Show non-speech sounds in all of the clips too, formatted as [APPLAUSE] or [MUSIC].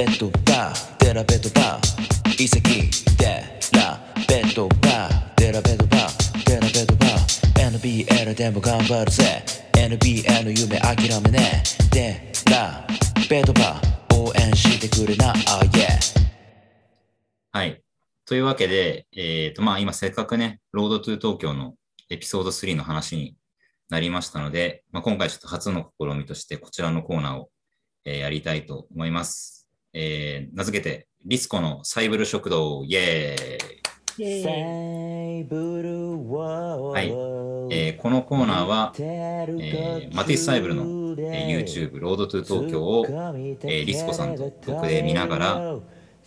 ベッドバーデラベッドバー遺跡デラベッドバーデラベッドバーデラベッドバー NBL でも頑張るぜ NBA の夢諦めねデラベッドバー応援してくれな Oh yeah はい。というわけで、えっ、と、まあ今せっかくね、ロードトゥ東京のエピソード3の話になりましたので、まあ、今回ちょっと初の試みとしてこちらのコーナーを、えーやりたいと思います。えー名付けて、リスコのサイブル食堂、イエーイ。イエーイはい。えーこのコーナーは、えーマティス・サイブルの、えー YouTube、ロードトゥ東京を、えーリスコさんと僕で見ながら、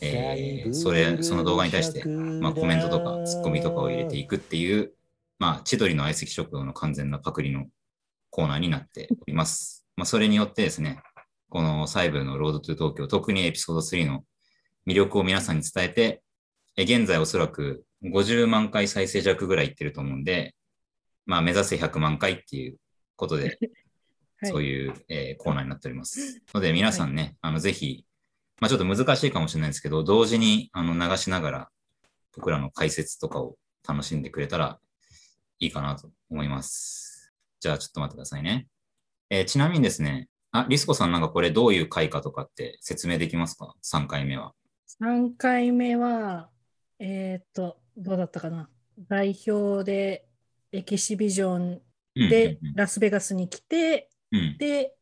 えーそれ、その動画に対して、まあ、コメントとかツッコミとかを入れていくっていう、まあ、千鳥の相席食堂の完全なパクリのコーナーになっております。まあ、それによってですね、このサイブルのロードトゥ東京、特にエピソード3の魅力を皆さんに伝えて、え現在おそらく50万回再生弱ぐらいいってると思うんで、まあ、目指せ100万回っていうことで、[LAUGHS] はいそういう、えーコーナーになっております。ので、皆さんね、あの、ぜひ、まあ、ちょっと難しいかもしれないですけど、同時にあの流しながら、僕らの解説とかを楽しんでくれたらいいかなと思います。じゃあ、ちょっと待ってくださいね。えーちなみにですね、あ、リスコさんなんかこれどういう回かとかって説明できますか ?3 回目は。3回目は、えっ、と、どうだったかな？代表でエキシビジョンうんでうんラスベガスに来て、うんうんで、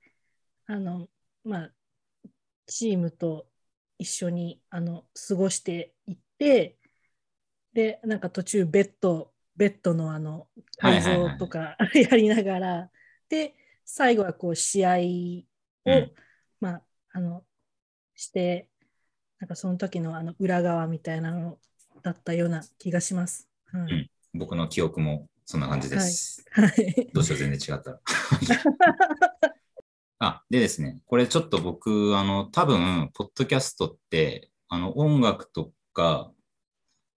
あの、まあ、チームと一緒にあの過ごしていって、で、なんか途中ベッド、ベッドのあの改造とか [LAUGHS] やりながら、で、最後はこう試合を、うんまあ、あの、して、なんかその時のあの裏側みたいなのだったような気がします。はうんい。僕の記憶もそんな感じです。はい。どうしよう、全然違ったら。[LAUGHS] あ、でですね、これちょっと僕、あの、多分、ポッドキャストって、あの、音楽とか、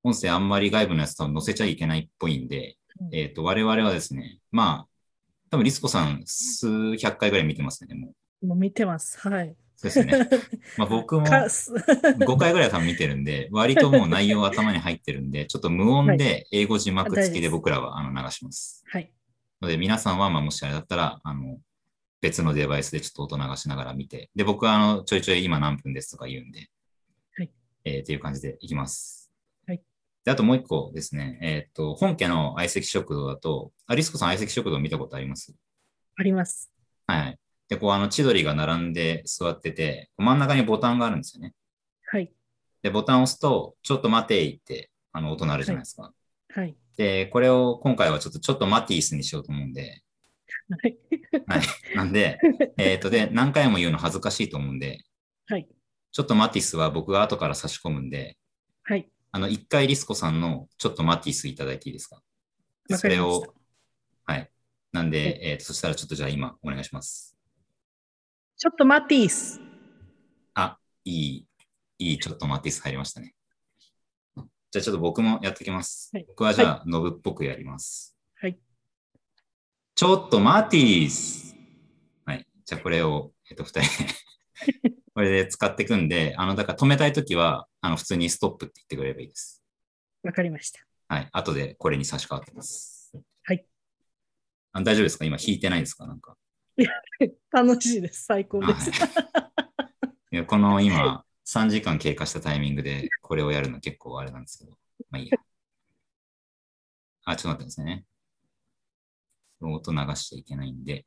音声あんまり外部のやつ多分載せちゃいけないっぽいんで、うんえっ、と、我々はですね、まあ、多分リスコさん数百回ぐらい見てますね、もう。もう見てます。はい。そうですよね。[LAUGHS] まあ僕もかす [LAUGHS] 5回ぐらい多分見てるんで、割ともう内容頭に入ってるんで、ちょっと無音で英語字幕付きで僕らはあの流します。はい。ので、皆さんは、まあ、もしあれだったら、あの、別のデバイスでちょっと音流しながら見て、で、僕は、あの、ちょいちょい今何分ですとか言うんで、はい。えーっていう感じでいきます。はい。で、あともう一個ですね、えーっと、本家の相席食堂だと、あ、リスコさん相席食堂見たことあります？あります。はいはい。で、こう、あの、千鳥が並んで座ってて、真ん中にボタンがあるんですよね。はい。で、ボタンを押すと、ちょっと待ていって、あの、音鳴るじゃないですか。はい。で、これを今回はちょっと、ちょっとマティースにしようと思うんで、はい。はい。なんで、えっ、と、で、何回も言うの恥ずかしいと思うんで、はい。ちょっとマティスは僕が後から差し込むんで、はい。あの、一回リスコさんのちょっとマティスいただいていいですか？それを、はい。なんで、はいえっ、と、そしたらちょっとじゃあ今お願いします。ちょっとマティース。あ、いい、いい、ちょっとマティス入りましたね。じゃあちょっと僕もやってきます。はい僕はじゃあ、ノブっぽくやります。はい。ちょっとマティスはい。じゃあこれを、えっ、と、二人でこれで使っていくんで、あの、だから止めたいときは、あの、普通にストップって言ってくれればいいです。わかりました。はい。後でこれに差し替わってます。はい。あ大丈夫ですか？今弾いてないですか？なんか。楽しいです。最高です。はいいやこの今、3時間経過したタイミングでこれをやるの結構あれなんですけど。まあいいや。あ、ちょっと待ってくださいね。音流しちゃいけないんで。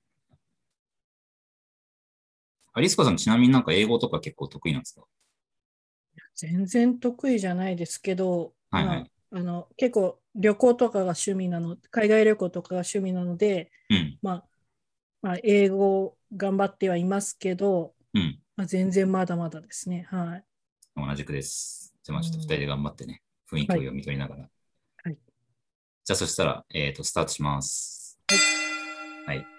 あリスコさん、ちなみになんか英語とか結構得意なんですか？全然得意じゃないですけど、はいはいまあ、あの結構旅行とかが趣味なの、海外旅行とかが趣味なので、うん。まあ、まあ、英語頑張ってはいますけど、うん。まあ、全然まだまだですね。はい。同じくです。じゃあまあちょっと二人で頑張ってね、雰囲気を読み取りながら。はいじゃあそしたら、えっ、と、スタートします。はい。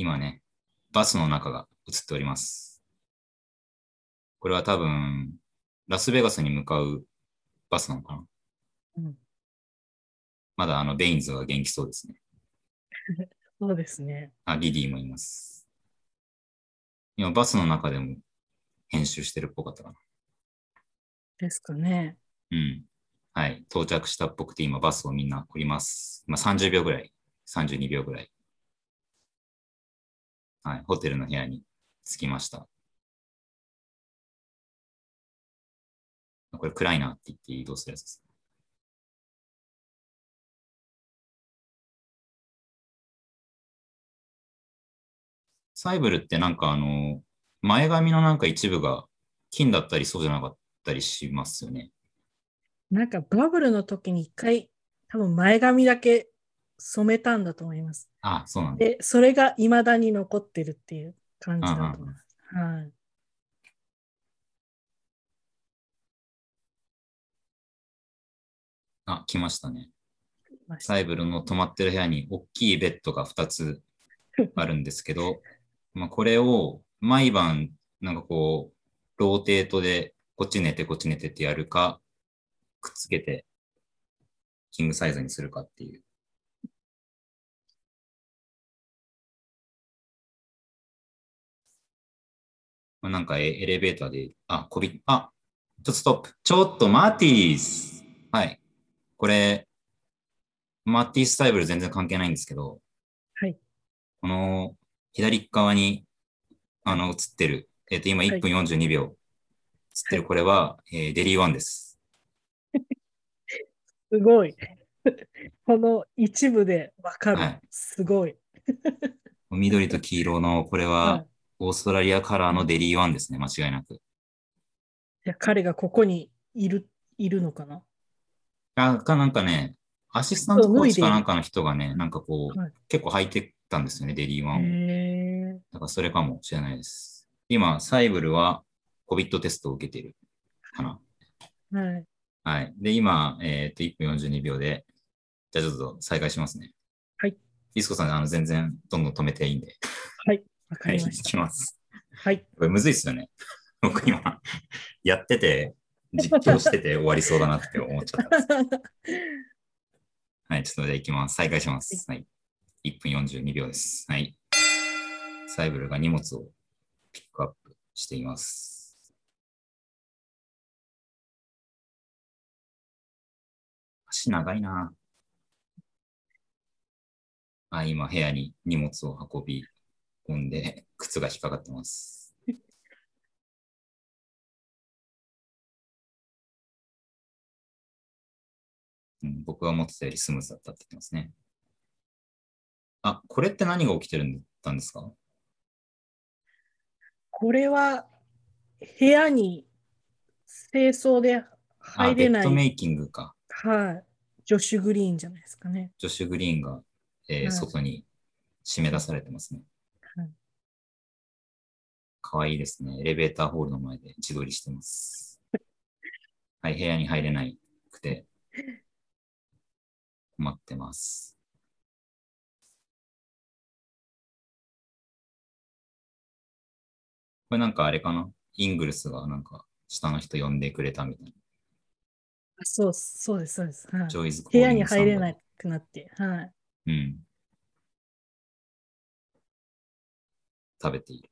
今ね、バスの中が映っております。これは多分、ラスベガスに向かうバスなのかなうんまだあの、ベインズが元気そうですね。[LAUGHS] そうですね。あ、リディもいます。今バスの中でも編集してるっぽかったかな。ですかね。うん。はい。到着したっぽくて今バスをみんな降ります。まあ、30秒ぐらい。32秒ぐらい。はい。ホテルの部屋に着きました。これ暗いなって言って移動するやつです。サイブルってなんかあの、前髪のなんか一部が金だったりそうじゃなかったりしますよね。なんかバブルの時に一回、多分前髪だけ染めたんだと思います。あ、そうなんだ。で、それが未だに残ってるっていう感じだと思います。はい。あ、来ましたね。サイブルの泊まってる部屋に大きいベッドが2つ [LAUGHS] あるんですけど、まあこれを毎晩なんかこう、ローテートでこっち寝てこっち寝てってやるか、くっつけてキングサイズにするかっていう。まあ、なんかエエレベーターで、あ、こび、あ、ちょっとストップ。ちょっとマーティース。はい。これ、マーティースタイブル全然関係ないんですけど、はい。この左側にあの映ってる、えっ、と、今はい1分42秒、映ってるこれは、えーデリーワンです。[LAUGHS] すごい。[LAUGHS] この一部でわかる。はいすごい。緑と黄色の、これは、はいオーストラリアカラーのデリーワンですね、間違いなく。いや彼がここにいるいるのかな？あ、かなんかね、アシスタントコーチかなんかの人がね、なんかこう、はい結構履いてたんですよね、デリーワン。だからそれかもしれないです。今、サイブルは COVID テストを受けているかな。はい。はい。で、今、えっ、と、1分42秒で、じゃあちょっと再開しますね。はい。ディスコさん、あの、全然、どんどん止めていいんで。はい。はい、い。きます。はい。これむずいっすよね。[LAUGHS] 僕今、やってて、実況してて終わりそうだなって思っちゃったんです。はい、ちょっとじゃあ行きます。再開します。はい。1分42秒です。はい。サイブルが荷物をピックアップしています。足長いな。あ、今部屋に荷物を運び込んで、靴が引っかかってます。[LAUGHS] うん、僕が思ってたよりスムーズだったって言ってますね。あ、これって何が起きてるんだんですか？これは部屋に清掃であ、入れない、ベッドメイキングか。はい、ジョシュ・グリーンじゃないですかね。ジョシュ・グリーンが、えーはい外に締め出されてますね。はいかわいいですね。エレベーターホールの前で自撮りしてます。はい、部屋に入れないくて困ってます。これなんかあれかな？イングルスがなんか下の人呼んでくれたみたいあそうそうです、そうです。はいな。ジョイズ部屋に入れい。なくなって、はい。うん。食べている。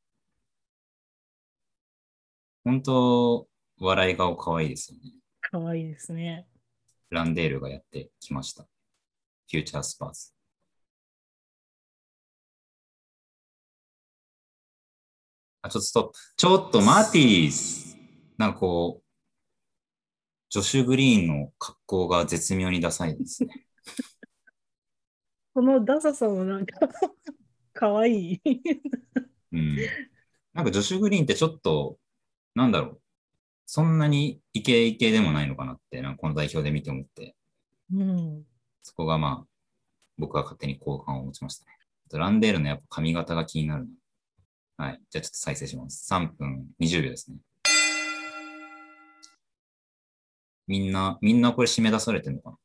本当、笑い顔可愛いですよね。かわいいですね。ランデールがやってきました。フューチャースパーズ。あ、ちょっとストップ。ちょっとマーティースなんかこう、ジョシュ・グリーンの格好が絶妙にダサいですね。[LAUGHS] このダサさもなんかかわいい。うん。なんかジョシュ・グリーンってちょっと、なんだろう。そんなにイケイケでもないのかなって、なんかこの代表で見て思って、うん。そこがまあ、僕は勝手に好感を持ちましたね。ランデールのやっぱ髪型が気になるな。はい。じゃあちょっと再生します。3分20秒ですね。みんな、みんなこれ締め出されてるのかな？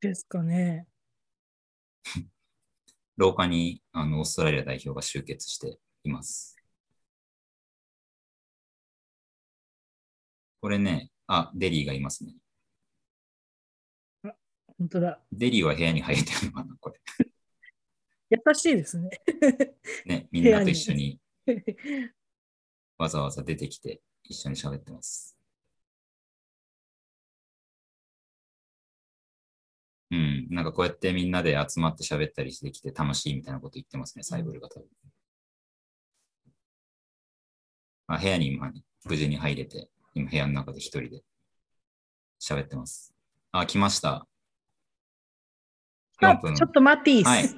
ですかね。[LAUGHS] 廊下にあのオーストラリア代表が集結しています。これね、あ、デリーがいますね。本当だ。デリーは部屋に入れてるのかなこれ。[LAUGHS] 優しいですね。ね、[LAUGHS] みんなと一緒にわざわざ出てきて一緒に喋ってます。うん、なんかこうやってみんなで集まって喋ったりしてきて楽しいみたいなこと言ってますね、サイブルが多分。まあ、部屋に今無事に入れて、今部屋の中で一人で喋ってます。あ、来ました。4分。ちょっと待っていい。はい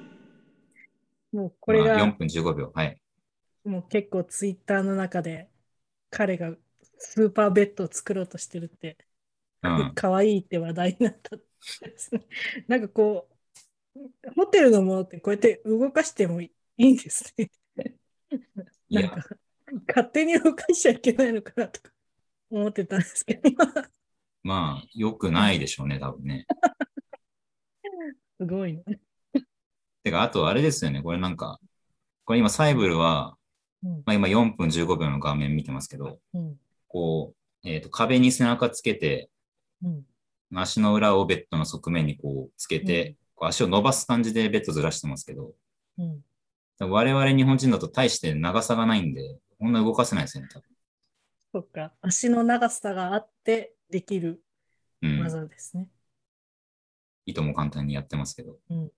もうこれまあが4分15秒。はい。もう結構ツイッターの中で彼がスーパーベッドを作ろうとしてるって、うん。可愛いって話題になった。なんかこう、ホテルのものってこうやって動かしてもいいんですね。なんか、勝手に動かしちゃいけないのかなとか思ってたんですけど、まあ、良くないでしょうね、多分ね。すごいね。てか、あとあれですよね、これなんか、これ今サイブルは、うん。まあ、今4分15秒の画面見てますけど、うん。こう、えっ、と、壁に背中つけて、うん。足の裏をベッドの側面にこうつけて、うん。こう足を伸ばす感じでベッドずらしてますけど、うん。我々日本人だと大して長さがないんで、こんな動かせないですよね、多そっか、足の長さがあってできる。技ですね。いとも簡単にやってますけど。うん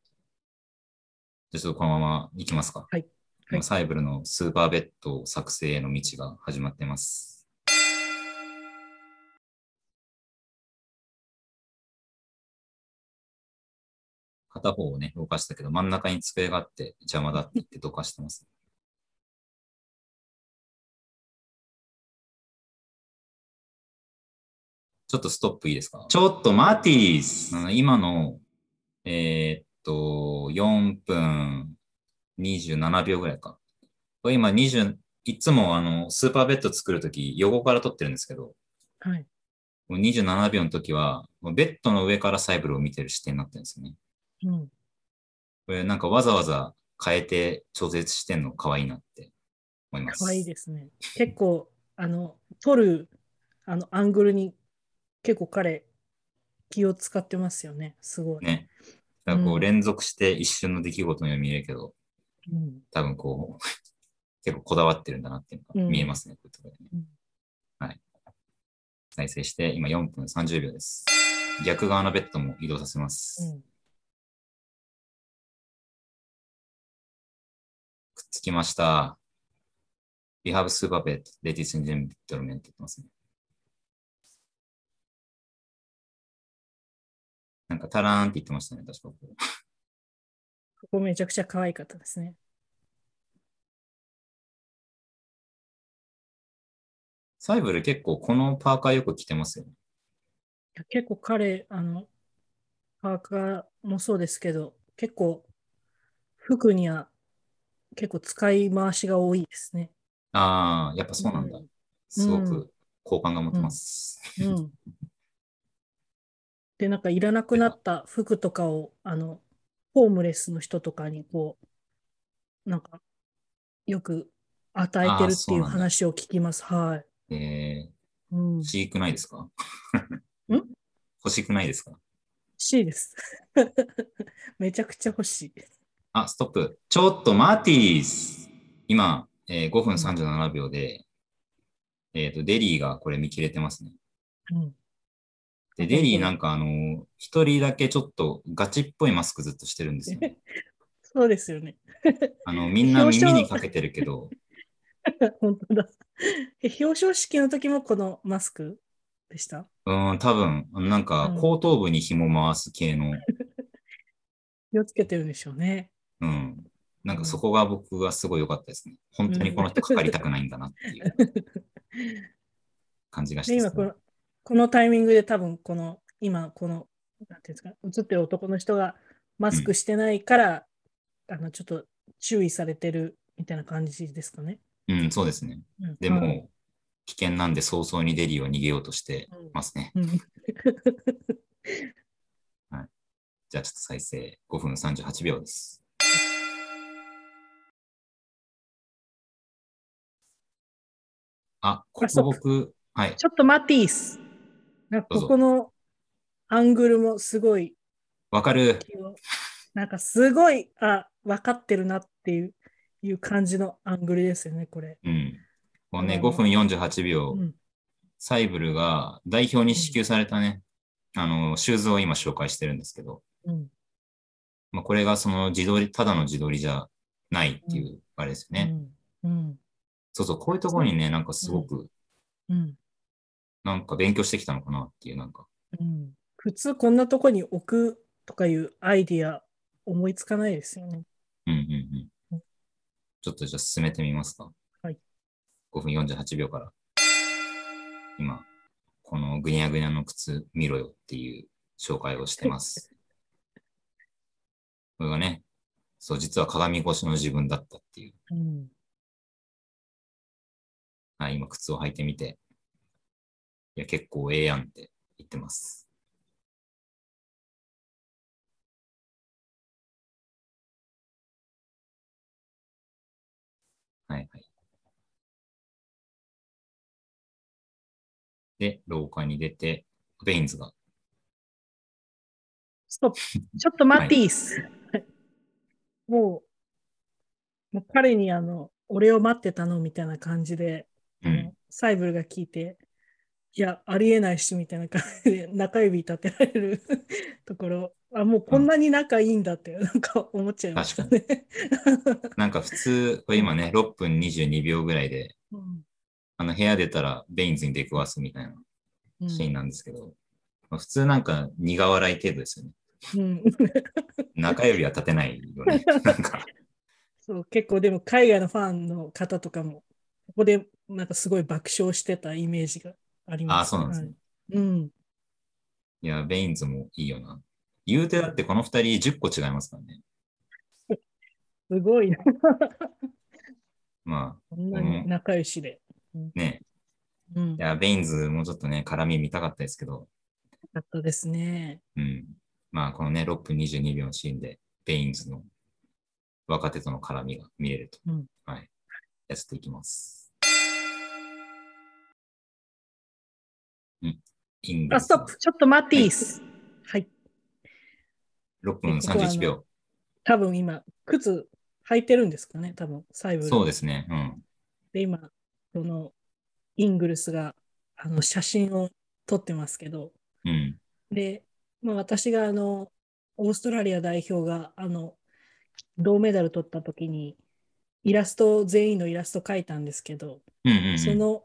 じゃあちょっとこのまま行きますか。はいはい今サイブルのスーパーベッド作成への道が始まってます。片方をね、動かしたけど、真ん中に机があって邪魔だって言ってどかしてます。ちょっとストップいいですか？ちょっとマティース今の、えーっと、4分27秒ぐらいか。これ今20、いつもあの、スーパーベッド作るとき、横から撮ってるんですけど、はい。もう27秒の時は、もうベッドの上からサイブルを見てる視点になってるんですよね。うん。これなんかわざわざ変えて調節してんの可愛いなって思います。かわいいですね。結構、あの、撮る、あの、アングルに結構彼、気を使ってますよね。すごい。ね。だからこううん連続して一瞬の出来事に見えるけど、うん。多分こう、[LAUGHS] 結構こだわってるんだなっていうのが見えますね。こういうところでねうんはい。再生して、今4分30秒です。逆側のベッドも移動させます。うん。くっつきました。We have super bed, ladies and gentlemen って言ってますね。なんかタラーンって言ってましたね、確かこう。ここめちゃくちゃ可愛かったですね。サイブル結構このパーカーよく着てますよね。結構彼、あの、パーカーもそうですけど、結構服には結構使い回しが多いですね。ああ、やっぱそうなんだ。うんすごうく好感が持てます。うん。で、なんかいらなくなった服とかを、あの、ホームレスの人とかにこう、なんか、よく与えてるっていう話を聞きます。はい。えー、うん。欲しくないですか？ん？欲しくないですか？欲しいです。[LAUGHS] めちゃくちゃ欲しい。あ、ストップ。ちょっとマティース。今、えー5分37秒で、えっ、と、デリーがこれ見切れてますね。うん。で、デリーなんかあの、一人だけちょっとガチっぽいマスクずっとしてるんですよ、ね。[LAUGHS] そうですよね。[LAUGHS] あの、みんな耳にかけてるけど、[LAUGHS] 本当だ。え表彰式の時もこのマスクでした？うん、多分、なんかうん後頭部に紐回す系の、気をつけてるんでしょうね。うん。なんかそこが僕がすごい良かったですね。本当にこの人かかりたくないんだなっていう感じがしで、て今この、このタイミングで多分この、今この、なんていうんですか、映ってる男の人がマスクしてないから、あの、ちょっと注意されてるみたいな感じですかね。うん、そうですね。うんでも、危険なんで早々にデリーは逃げようとしてますね。うん。[LAUGHS] じゃあちょっと再生5分38秒です。あ、ここ僕、はい。ちょっと待っていいっす。なんかここのアングルもすごいわかる。なんかすごい、あ、分かってるなっていういう感じのアングルですよね、これ。うん。このね、うん5分48秒、うん。サイブルが代表に支給されたね、あの、シューズを今紹介してるんですけど、うん。まあ、これがその自撮り、ただの自撮りじゃないっていう、あれですよね。うん。うん。そうそう、こういうところにね、なんかすごく、うん。なんか勉強してきたのかなっていう、なんか、うん。普通こんなとこに置くとかいうアイディア思いつかないですよね。うんうんうんうん。ちょっとじゃあ進めてみますか。はい。5分48秒から。今、このぐにゃぐにゃの靴見ろよっていう紹介をしてます。[LAUGHS] これがね、そう、実は鏡越しの自分だったっていう。うん。はい、今靴を履いてみて、いや、結構ええやんって言ってます。はいはい。で、廊下に出て、ベインズが、ストップ。ちょっと待っていいっす。[LAUGHS] もう、もう彼にあの、俺を待ってたのみたいな感じで、うん、サイブルが聞いて、いや、ありえないし、みたいな感じで中指立てられる [LAUGHS] ところ、あ、もうこんなに仲いいんだって、なんか思っちゃいましたね。[LAUGHS] なんか普通、これ今ね、6分22秒ぐらいで、うん。あの部屋出たらベインズに出くわすみたいなうんシーンなんですけど、まあ普通なんか苦笑い程度ですよね。うん。中指は立てないよね。[LAUGHS] なんか、そう結構でも海外のファンの方とかも、ここでなんかすごい爆笑してたイメージがあります。あそうなんですねはいうん。いや、ベインズもいいよな。言うてだってこの二人10個違いますからね。すごいな。まこんなに仲良しで。あね、うん。いや、ベインズもうちょっとね、絡み見たかったですけど、よかったですね。うん。まあ、このね、6分22秒のシーンで、ベインズの若手との絡みが見れると。うんはい。やっていきます。あ、ルストップ。ちょっと待っていいっす。はい。6分ここはあの31秒。多分今、靴履いてるんですかね、多分、サイブル。そうですね。うん。で、今、その、イングルスが、あの、写真を撮ってますけど、うん。で、まあ、私が、あの、オーストラリア代表が、あの、銅メダル取った時に、イラスト、全員のイラスト描いたんですけど、うんうん、うん。その、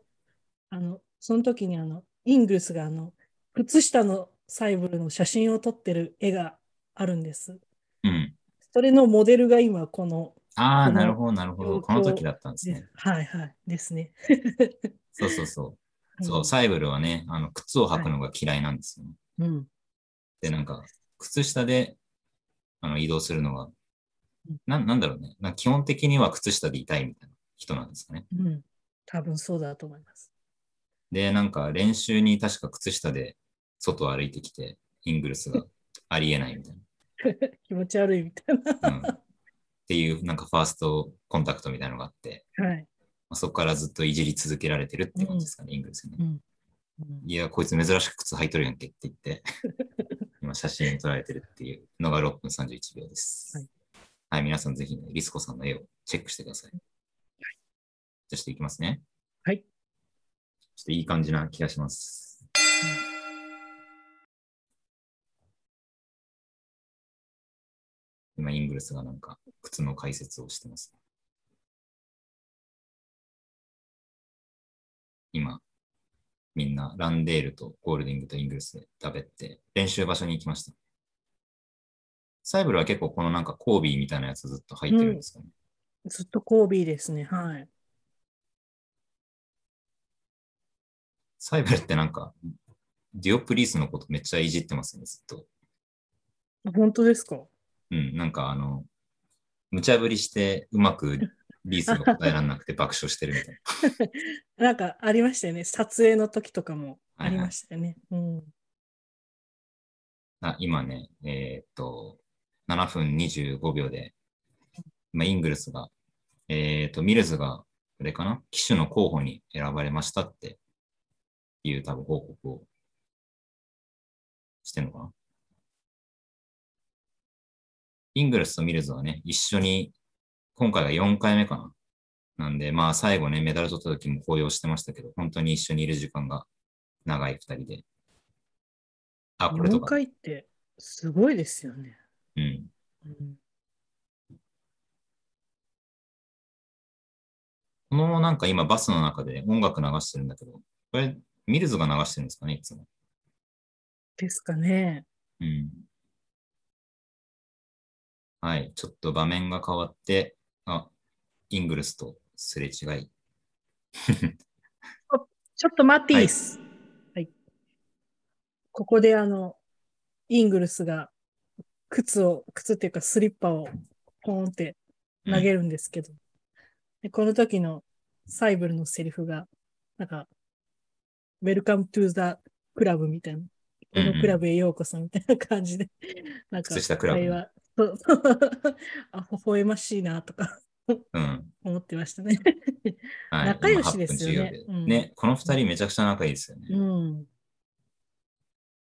あの、その時にあの、イングルスがあの、靴下のサイブルの写真を撮ってる絵があるんです。うん。それのモデルが今この、ああ、なるほど、なるほど。この時だったんですでね。はいはい、ですね。[LAUGHS] そうそうそう。そう、んサイブルはね、あの、靴を履くのが嫌いなんですよね。うん。で、なんか、靴下で、あの、移動するのがうん、ななんだろうね。基本的には靴下でいたいみたいな人なんですかね。うん。多分そうだと思います。で、なんか練習に確か靴下で外を歩いてきて、イングルスが [LAUGHS] ありえないみたい [LAUGHS] 気持ち悪いみたいな。うん、っていう、なんかファーストコンタクトみたいなのがあって、な。はい。まあそこからずっといじり続けられてるっていう感じですかね、イングルスね。うん。うんいや、こいつ珍しく靴履いとるやんけって言って、[LAUGHS] 今写真を撮られてるっていうのが6分31秒です。はいはい、皆さんぜひね、リスコさんの絵をチェックしてください。じゃあしていきますね。はい。ちょっといい感じな気がします。今、イングルスがなんか靴の解説をしてます。今、みんなランデールとゴールディングとイングルスで食べて練習場所に行きました。サイブルは結構このなんかコービーみたいなやつずっと入ってるんですかね。ずっとコービーですね。はい。サイブルってなんかディオプリースのことめっちゃいじってますね、ずっと。本当ですか？うん、なんかあの、無茶ぶりしてうまくリースが答えられなくて [LAUGHS] 爆笑してるみたいな。[LAUGHS] なんかありましたよね。撮影の時とかもありはいはいましたよね。うん。あ今ね、えーっと、7分25秒で、今、イングルスが、えーっと、ミルズが、これかな？機種の候補に選ばれましたっていう多分報告をしてんのかなイングルスとミルズはね、一緒に今回が4回目かな。なんで、まあ最後ね、メダル取った時も抱擁してましたけど、本当に一緒にいる時間が長い2人で。あ、これと4か。回ってすごいですよね。うん。うんこのなんか今バスの中で音楽流してるんだけど、これミルズが流してるんですかね、いつも。ですかね。うん。はい、ちょっと場面が変わって、あ、イングルスとすれ違い。[LAUGHS] ちょっと待っていいっす。はい。ここであの、イングルスが靴を、靴っていうかスリッパをポーンって投げるんですけど、でこの時のサイブルのセリフが、なんか、Welcome to the club みたいな。このクラブへようこそみたいな感じで、[LAUGHS] なんか、会話、そう [LAUGHS] あ、微笑ましいなとかうん。[LAUGHS] 思ってましたね。はい、仲良しですよね今8分14秒うんね、この二人めちゃくちゃ仲いいですよね。うん。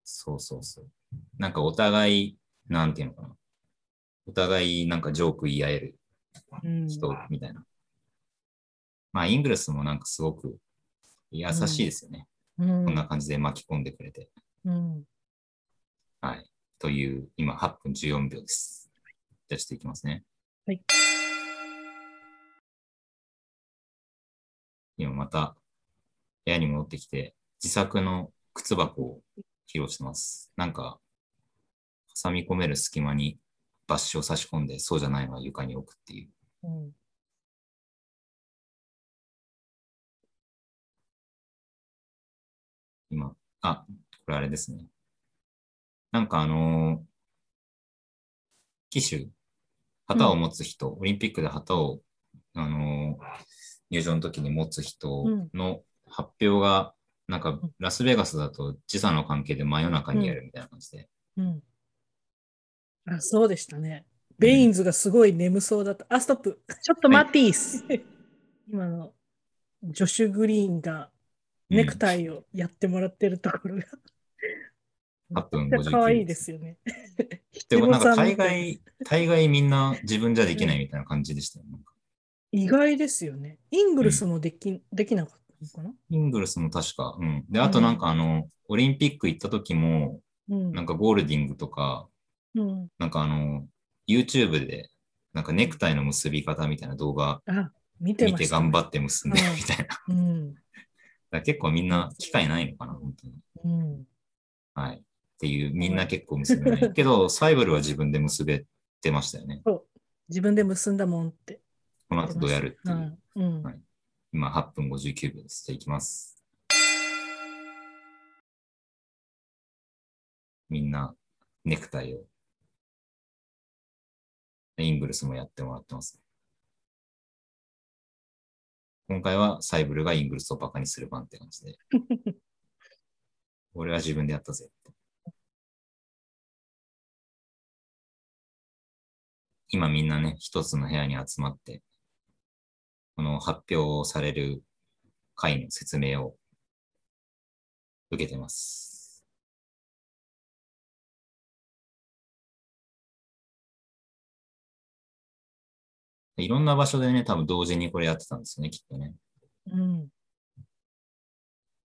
そうそうそう。なんかお互い、なんていうのかな。お互いなんかジョーク言い合えるうん。人みたいな。まあ、イングルスもなんかすごく優しいですよね。うんこんな感じで巻き込んでくれて。うん。はい。という、今8分14秒です。じゃあちょっといきますね。はい。今また部屋に戻ってきて、自作の靴箱を披露してます。なんか、挟み込める隙間にバッシュを差し込んで、そうじゃないのは床に置くっていう。うん。今、あ、これあれですね。なんかあのー騎手、旗を持つ人、オリンピックで旗を、あのー入場の時に持つ人の発表が、なんかラスベガスだと時差の関係で真夜中にやるみたいな感じで。うん。あ、そうでしたね。ベインズがすごい眠そうだった。あ、ストップ。ちょっと待っていいっす。今の、ジョシュ・グリーンがネクタイをやってもらってるところが、[LAUGHS] 8分めっちゃ59可愛いですよね。でもなんか大概、大概みんな自分じゃできないみたいな感じでしたよ。なんか意外ですよね。イングルスもでき,、できなかったのかな？イングルスも確か、うん。で、あとなんかあの、オリンピック行った時も、うん。なんかゴールディングとか、うん。なんかあの、YouTube で、なんかネクタイの結び方みたいな動画あ、見て頑張って結んでるみたいな。うん。ら結構みんな機会ないのかな、本当に。うん。はい。っていう、みんな結構結べない。けど、[LAUGHS] サイブルは自分で結べてましたよね。そう。自分で結んだもんってこの後どう。やるっていう。はいうん。はい今8分59秒です。じゃあ行きます。みんなネクタイを。イングルスもやってもらってます。今回はサイブルがイングルスをバカにする番って感じで。[LAUGHS] 俺は自分でやったぜ。今みんなね、一つの部屋に集まって、この発表される回の説明を受けてます。いろんな場所でね、多分同時にこれやってたんですよね、きっとね。うん。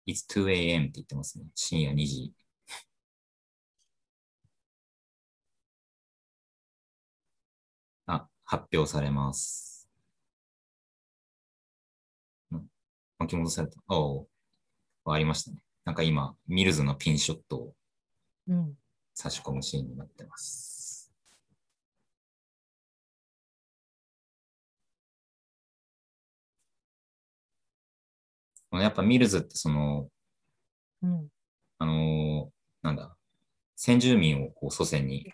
It's 2am って言ってますね。深夜2時。[LAUGHS] あ、発表されます。うん巻き戻された。おうありましたね。なんか今、ミルズのピンショットをうん。差し込むシーンになってます。やっぱミルズってその、うん。あのーなんだ、先住民をこう祖先に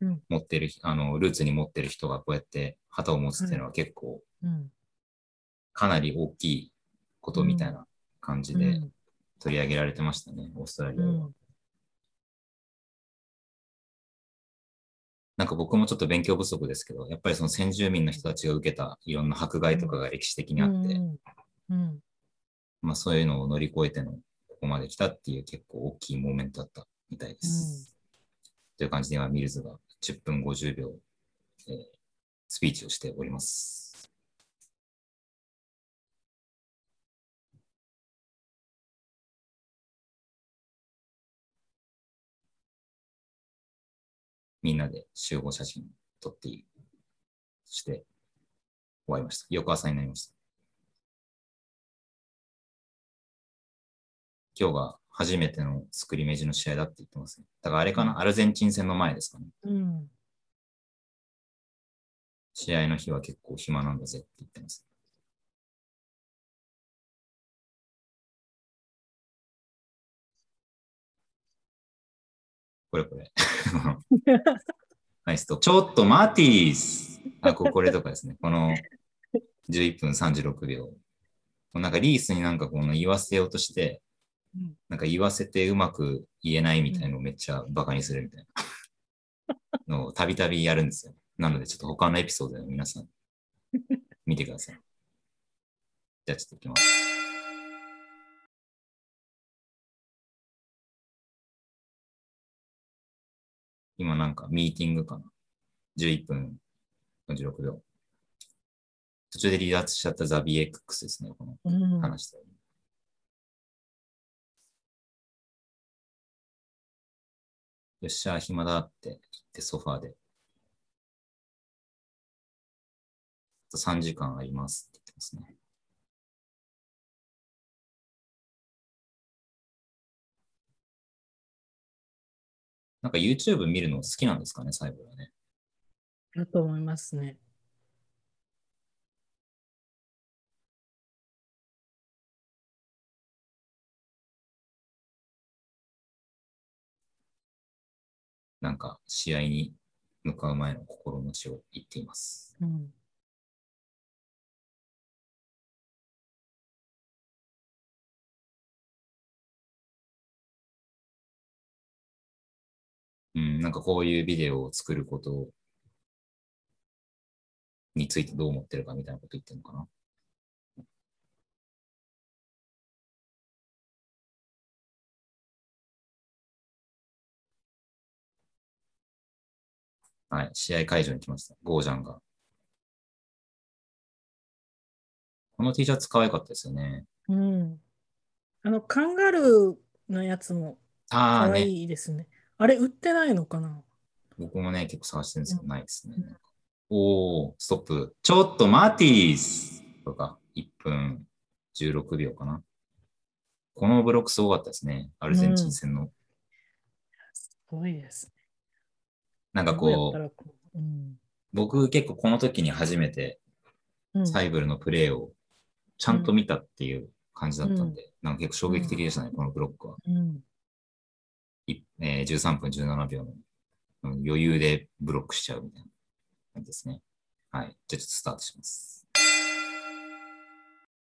うん持ってる、あの、ルーツに持ってる人がこうやって旗を持つっていうのは結構、うん。かなり大きいことみたいな感じでうん。取り上げられてましたね、オーストラリアでは。うん。なんか僕もちょっと勉強不足ですけど、やっぱりその先住民の人たちが受けたいろんな迫害とかが歴史的にあって、うん。うん。まあそういうのを乗り越えてのここまで来たっていう結構大きいモーメントだったみたいです。という感じで今、ミルズが10分50秒、えースピーチをしております。みんなで集合写真撮っていい。そして終わりました。翌朝になりました。今日が初めてのスクリメージの試合だって言ってますね。だからあれかな、アルゼンチン戦の前ですかね。うん。試合の日は結構暇なんだぜって言ってます。これこれ。[LAUGHS] ナイスと。ちょっとマティースあ、ここれとかですね。この [LAUGHS] 11分36秒。なんかリースになんかこの言わせようとして、うんなんか言わせてうまく言えないみたいなのをめっちゃバカにするみたいなのをたびたびやるんですよ。なのでちょっと他のエピソードでも皆さん [LAUGHS] 見てください。じゃあちょっといきます。今なんかミーティングかな。11分46秒。途中で離脱しちゃったザビエックスですね、このうん。話したようよっしゃ、暇だって言ってソファーで。あと3時間ありますって言ってますね。なんか YouTube 見るの好きなんですかね、最後はね。だと思いますね。なんか試合に向かう前の心持ちを言っています。うん。うん、なんかこういうビデオを作ることについてどう思ってるかみたいなこと言ってるのかな。はい、試合会場に来ました。ゴージャンが。この T シャツ可愛かったですよね。うん。あの、カンガルーのやつもああね、可愛いですね。あれ、売ってないのかな？僕もね、結構探してるんですけど、うんないですね。おー、ストップ。ちょっとマティースとか、1分16秒かな。このブロックすごかったですね。アルゼンチン戦の。すごいですね。なんかこう、う、うん。僕結構この時に初めてうん。サイブルのプレーをちゃんと見たっていう感じだったんで、なんか結構衝撃的でしたね、このブロックは。うん。いえー13分17秒のうん余裕でブロックしちゃうみたいな感じですね。はい。じゃあちょっとスタートします。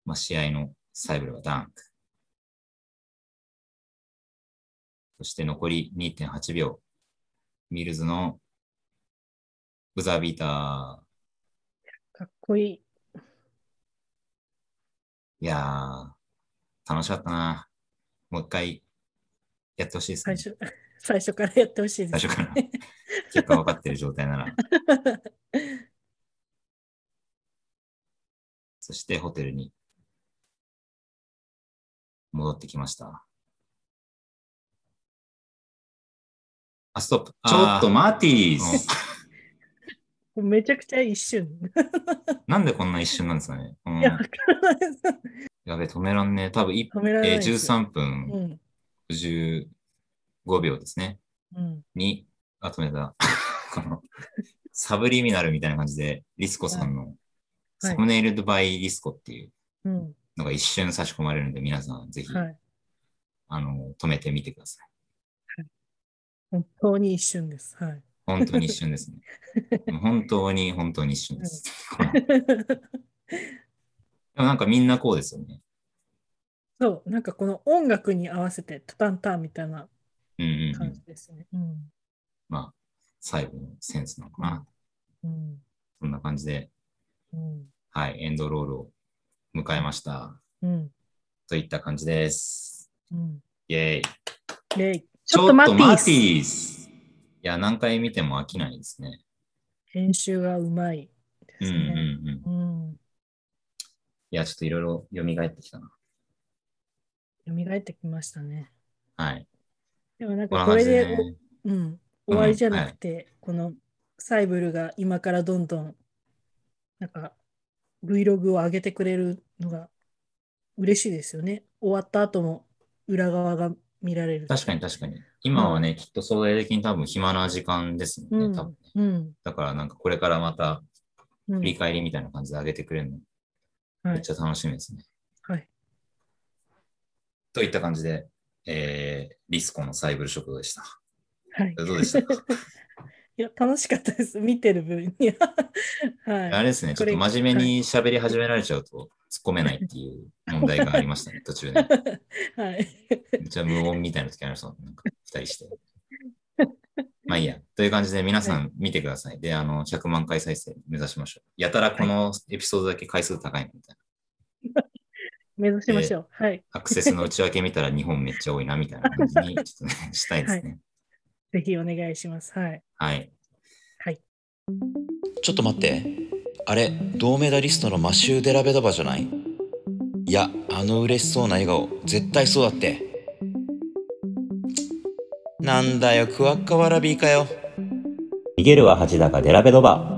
まあ、試合のサイブルはダンク。そして残り2.8秒。ミルズのブザービーター。かっこいい。いやー、楽しかったな。もう一回やってほしいですね。最初、[LAUGHS] 最初からやってほしいです、最初から結果分かってる状態なら。[LAUGHS] そしてホテルに戻ってきました。あ、ストップ。ちょっとマティース。めちゃくちゃ一瞬。[LAUGHS] なんでこんな一瞬なんですかね。うんいや、わからないです。やべ、止めらんねえ。多分い止められなえーいです。13分うん。15秒ですね。うん。に、あ、止めた。[LAUGHS] この、サブリミナルみたいな感じで、リスコさんの、はいサムネイルドバイリスコっていううん。のが一瞬差し込まれるので、皆さんぜひ、はい。あの、止めてみてください。本当に一瞬です。はい。本当に一瞬ですね。[LAUGHS] 本当に、本当に一瞬です。[LAUGHS] でもなんかみんなこうですよね。そう、なんかこの音楽に合わせてタタンタンみたいな感ん。じですね。うん。まあ、最後のセンスなのかな。うん。そんな感じで、うん。はい、エンドロールを迎えました。うん。といった感じです。うん。イェーイ。で、ちちょっと待っていいマティース。いや、何回見ても飽きないですね。編集がうまい。ですうんうんね。うん。うん。いや、ちょっといろいろ蘇ってきたな。蘇ってきましたね。はい。でもなんかこれで、ね。うん、終わりじゃなくて、このサイブルが今からどんどん、なんか Vlog を上げてくれるのが嬉しいですよね。終わった後も裏側が見られる。確かに確かに。今はね、きっと相対的に多分暇な時間ですもんね、多分ね。うん。だからなんかこれからまたうん。振り返りみたいな感じで上げてくれるの、はい。めっちゃ楽しみですね。はい。といった感じで、えー、リスコのサイブル食堂でした。はい。どうでした？か [LAUGHS] いや、楽しかったです。見てる分には。[LAUGHS] はい。あれですね、ちょっと真面目に喋り始められちゃうと突っ込めないっていう問題がありましたね、[LAUGHS] 途中で。はい。めっちゃ無音みたいな時ありましたもん、なんか二人して。[LAUGHS] まあいいや。という感じで皆さん見てください。で、あの、100万回再生目指しましょう。やたらこのエピソードだけ回数高いのみたいな。[LAUGHS] 目指しましょう。はい。アクセスの内訳見たら日本めっちゃ多いなみたいな感じにちょっとね、したいですね。ぜひお願いします。はい。はい。はい。ちょっと待ってあれ銅メダリストのマシュー・デラベドバじゃない？いやあの嬉しそうな笑顔絶対そうだってなんだよクワッカワラビーかよ逃げるは恥だがデラベドバ。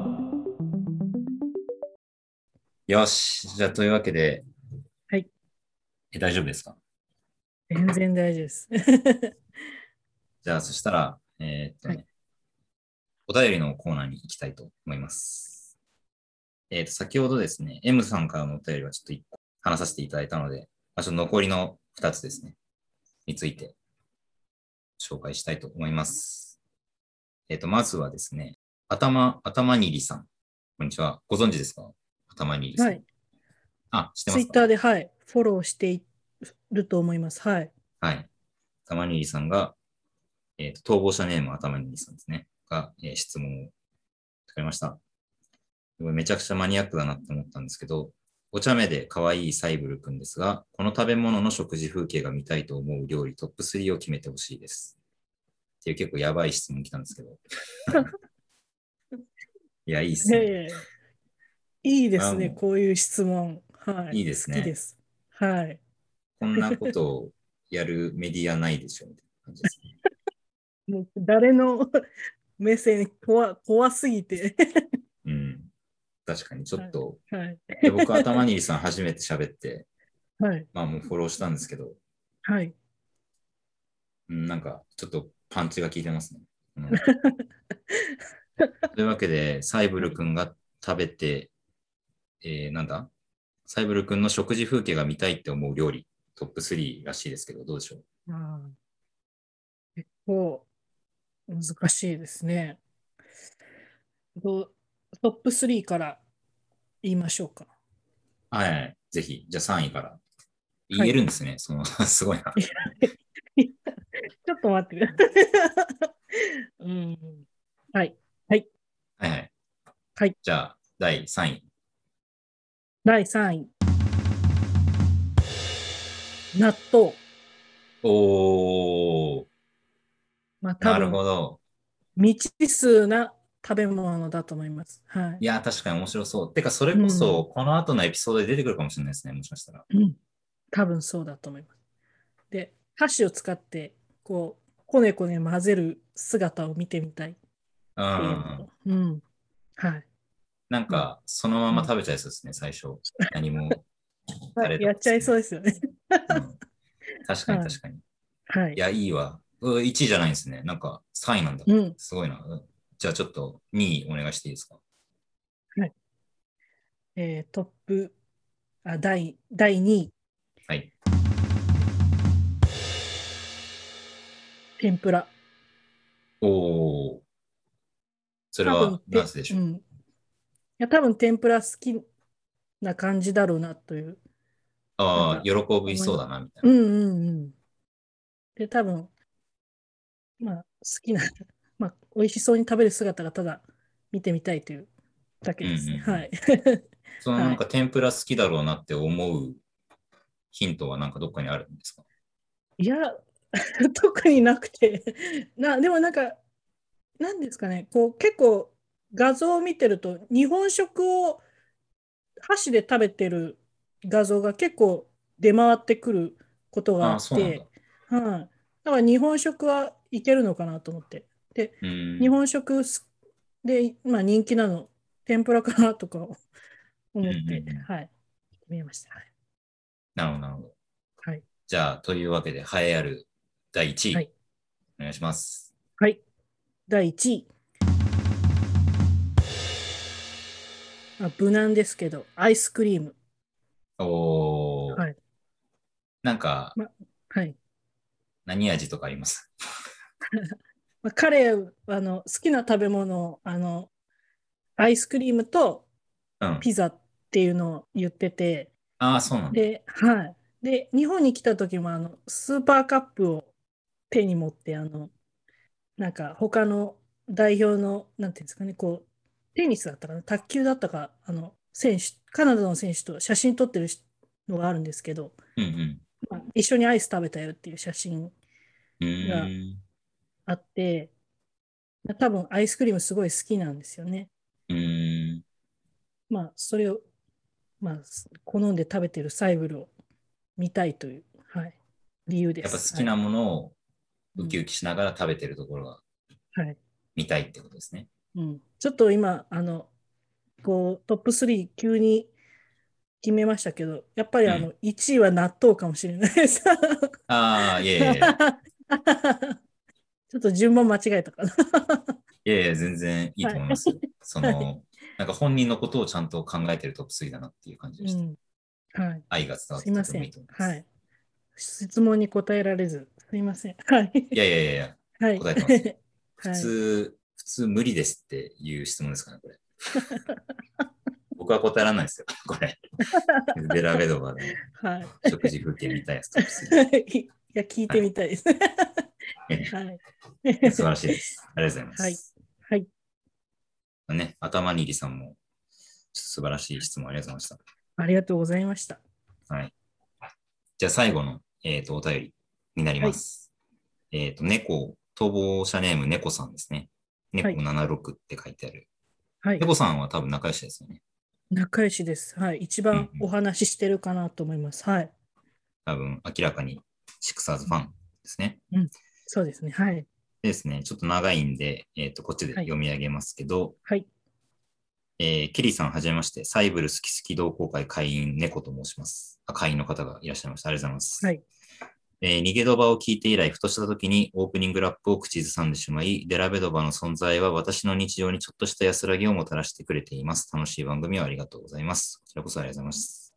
よし。じゃあ、というわけで。はい。え、大丈夫ですか？全然大丈夫です。[LAUGHS] じゃあ、そしたら、えーっとね、はいお便りのコーナーに行きたいと思います。えーっと、先ほどですね、M さんからのお便りはちょっと1個話させていただいたので、まあ、ちょっと残りの2つですね、について紹介したいと思います。えーっと、まずはですね、頭、頭にりさん。こんにちは。ご存知ですか？頭にりさん。はい。あ、知ってますか？ツイッターで、はい、フォローしていると思います。はい。はい。玉にりさんが、えっ、と、逃亡者ネームは玉にりさんですね。が、えー質問をくれました。めちゃくちゃマニアックだなって思ったんですけど、お茶目で可愛いサイブルくんですが、この食べ物の食事風景が見たいと思う料理トップ3を決めてほしいです。っていう結構やばい質問来たんですけど。[LAUGHS] いや、いいっすね。ええいいですね、こういう質問。はい。いいですね好きです。はい。こんなことをやるメディアないでしょ、みたいな感じですね。[LAUGHS] もう誰の目線怖怖すぎて。うん。確かに、ちょっと、はい。で僕、頭にりさん初めて喋って、[LAUGHS] はい。まあもうフォローしたんですけど、はい。うん、なんかちょっとパンチが効いてますね。うん [LAUGHS] というわけで、サイブル君が食べて、えー、なんだ？サイブル君の食事風景が見たいって思う料理、トップ3らしいですけど、どうでしょう？あー結構難しいですね。どうトップ3から言いましょうか。はいはい、ぜひ、じゃあ3位から。言えるんですね、その、[LAUGHS] すごいな。ちょっと待ってください。[LAUGHS] うん。はい。はいはい。はい。じゃあ、第3位。第3位。納豆。おー、まあ多なるほ分ど。未知数な食べ物だと思います。はいい。や、確かに面白そう。てか、それこそ、この後のエピソードで出てくるかもしれないですね、もしかしたら。うん。多分そうだと思います。で、箸を使って、こう、こねこね混ぜる姿を見てみたいう。んの。うん。はい。なんか、そのまま食べちゃいそうですね、最初。何も。[LAUGHS] やっちゃいそうですよね。うん確かに [LAUGHS] はい確かに。はいい。や、いいわ。1位じゃないんですね。なんか、3位なんだ。うん。すごいな。うんじゃあ、ちょっと2位お願いしていいですか？えートップ、あ、第、第2位、はい。天ぷら。おー。それは多分、て何でしょ？う。ん。いや、多分天ぷら好きな感じだろうなという。ああ、喜びそうだな、みたいな。うんうんうん。で、多分、まあ、好きな、まあ、美味しそうに食べる姿がただ見てみたいというだけですね。うんうんうんはい。[LAUGHS] そのなんか [LAUGHS] 天ぷら好きだろうなって思うヒントはなんかどっかにあるんですか？いや、[LAUGHS] 特になくて、な、でもなんか、なんですかね、こう、結構、画像を見てると、日本食を箸で食べてる画像が結構出回ってくることがあっあそうなんて、はい。だから日本食はいけるのかなと思って。で、うん日本食すで、まあ、人気なの、天ぷらかなとか思って、うんうんうんはい。見えました。はい。なるほど、なるほど。はい。じゃあ、というわけで、栄えある第1位、はいお願いします。はい。第1位。まあ、無難ですけど、アイスクリーム。おー、はいなんか、はい。何味とかあります？[LAUGHS] まあ、彼はあの好きな食べ物あのアイスクリームとうん。ピザっていうのを言っててああ、そうなんだ。で,、はい、で日本に来た時もあのスーパーカップを手に持ってあのなんか他の代表のなんていうんですかねこうテニスだったかな卓球だったかあの選手カナダの選手と写真撮ってるのがあるんですけど、うんうん。まあ、一緒にアイス食べたよっていう写真うーん。あって多分アイスクリームすごい好きなんですよね。うーん。まあ、それを、まあ、好んで食べてるサイブルを見たいという、はい、理由です。やっぱ好きなものをはいウキウキしながら食べてるところがはい見たいってことですね。うん、ちょっと今、あの、こう、トップ3急に決めましたけど、やっぱりあの、1位は納豆かもしれないです。ああ、いやいやいや。[LAUGHS] ちょっと順番間違えたかな。いやいや、全然いいと思いますよ。そはの、なんか本人のことをちゃんと考えてるトップ3だなっていう感じでした。うん、はい。愛が伝わってといと思い。ます。はい。質問に答えられず、すいません。はい。いやいやいやいや、はい。答えてます普 [LAUGHS] はい通、普通無理ですっていう質問ですかね、これ。[LAUGHS] 僕は答えられないですよ、これ。[LAUGHS] ベラベドバではい。食事風景見たいやつトップ3いや、聞いてみたいです。はい。素晴らしいです。ありがとうございます。はい。ね、頭にりさんも素晴らしい質問ありがとうございましありがとうございました。た。はい。じゃあ最後の、えー、とお便りになります。えっ、と、猫、逃亡者ネーム猫さんですね。猫はい76って書いてある。はい。猫さんは多分仲良しですよね。仲良しです。はい。一番お話ししてるかなと思います。はい。多分明らかにシクサーズファンですね。そうですね。はい。でですね、ちょっと長いんで、えっ、と、こっちではい読み上げますけど、はい。えーケリーさんはじめまして、サイブル好き好き同好会会員猫と申します。あ会員の方がいらっしゃいました。ありがとうございます。はい。えー逃げドバを聞いて以来、ふとした時にオープニングラップを口ずさんでしまい、デラベドバの存在は私の日常にちょっとした安らぎをもたらしてくれています。楽しい番組をありがとうございます。こちらこそありがとうございます。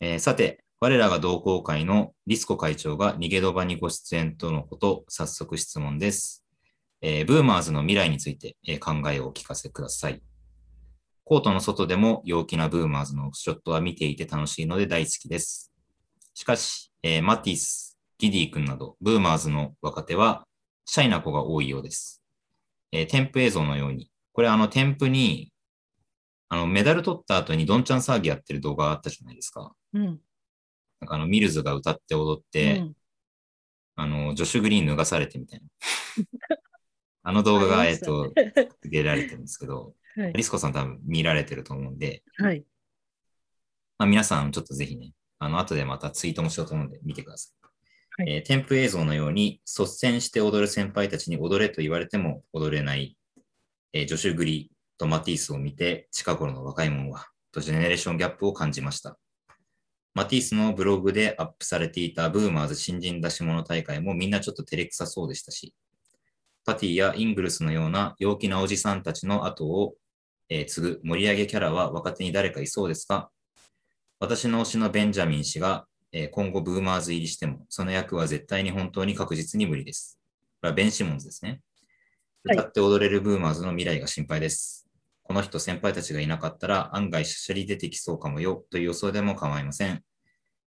えーさて、我らが同好会のリスコ会長が逃げドバにご出演とのこと、早速質問です。えーブーマーズの未来について、えー考えをお聞かせください。コートの外でも陽気なブーマーズのショットは見ていて楽しいので大好きです。しかし、えーマティス、ギディ君など、ブーマーズの若手は、シャイな子が多いようです。えー添付映像のように、これあの添付に、あのメダル取った後にどんちゃん騒ぎやってる動画があったじゃないですか。うん。なんかあのミルズが歌って踊って、うんあの、ジョシュ・グリーン脱がされてみたいな。[LAUGHS] あの動画が、ありましたえっと、ね付けられてるんですけど、はいリスコさん多分見られてると思うんで、はい。まあ、皆さんちょっとぜひね、あの、後でまたツイートもしようと思うんで見てください。はいえー添付映像のように率先して踊る先輩たちに踊れと言われても踊れない、えージョシュ・グリーとマティースを見て、近頃の若い者は、とジェネレーションギャップを感じました。マティースのブログでアップされていたブーマーズ新人出し物大会もみんなちょっと照れくさそうでしたし、パティやイングルスのような陽気なおじさんたちの後を、えー継ぐ盛り上げキャラは若手に誰かいそうですか？私の推しのベンジャミン氏が、えー今後ブーマーズ入りしても、その役は絶対に本当に確実に無理です。これはベン・シモンズですね。はい歌って踊れるブーマーズの未来が心配です。この人先輩たちがいなかったら案外しゃしゃり出てきそうかもよという予想でも構いません。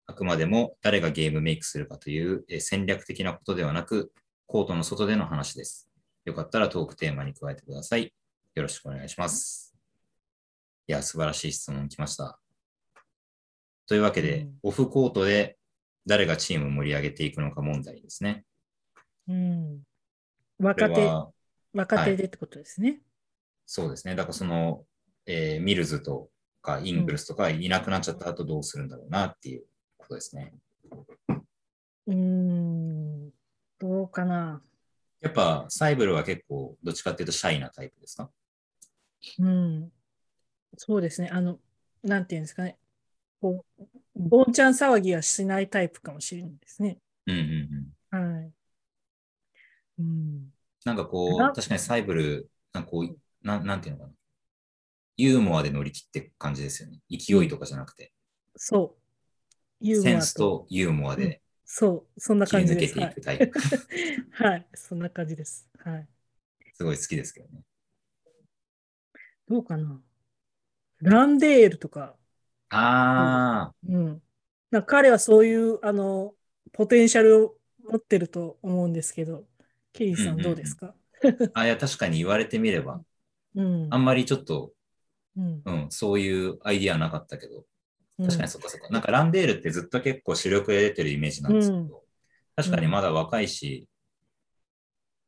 あくまでも誰がゲームメイクするかというえー戦略的なことではなく、コートの外での話です。よかったらトークテーマに加えてください。よろしくお願いします。いや、素晴らしい質問来ました。というわけで、うんオフコートで誰がチームを盛り上げていくのか問題ですね。うん。こ若手、若手でってことですね。そうですね。だからその、えーミルズとかイングルスとかいなくなっちゃった後どうするんだろうなっていうことですね。うーん、どうかな。やっぱサイブルは結構どっちかっていうとシャイなタイプですか？うん。そうですね。あの、なんていうんですかね。こう、どんちゃん騒ぎはしないタイプかもしれないですね。うんうんうん。はい。うん。なんかこなう、確かにサイブル、なんかこう、なんなんていうのかな。ユーモアで乗り切って感じですよね。勢いとかじゃなくて、そう。ユーモアセンスとユーモアでそう、そんな感じです。はい抜けていく。タイプ。[LAUGHS] はい、そんな感じです。はい。すごい好きですけどね。どうかな。ランデールとか、ああ、うん。な彼はそういう、あの、ポテンシャルを持ってると思うんですけど、ケリーさんどうですか？[LAUGHS] あ、いや、確かに言われてみれば、うん。あんまりちょっと、うん。うん、そういうアイディアなかったけど、うん確かにそっかそっか。なんかランデールってずっと結構主力で出てるイメージなんですけど、うん確かにまだ若いし、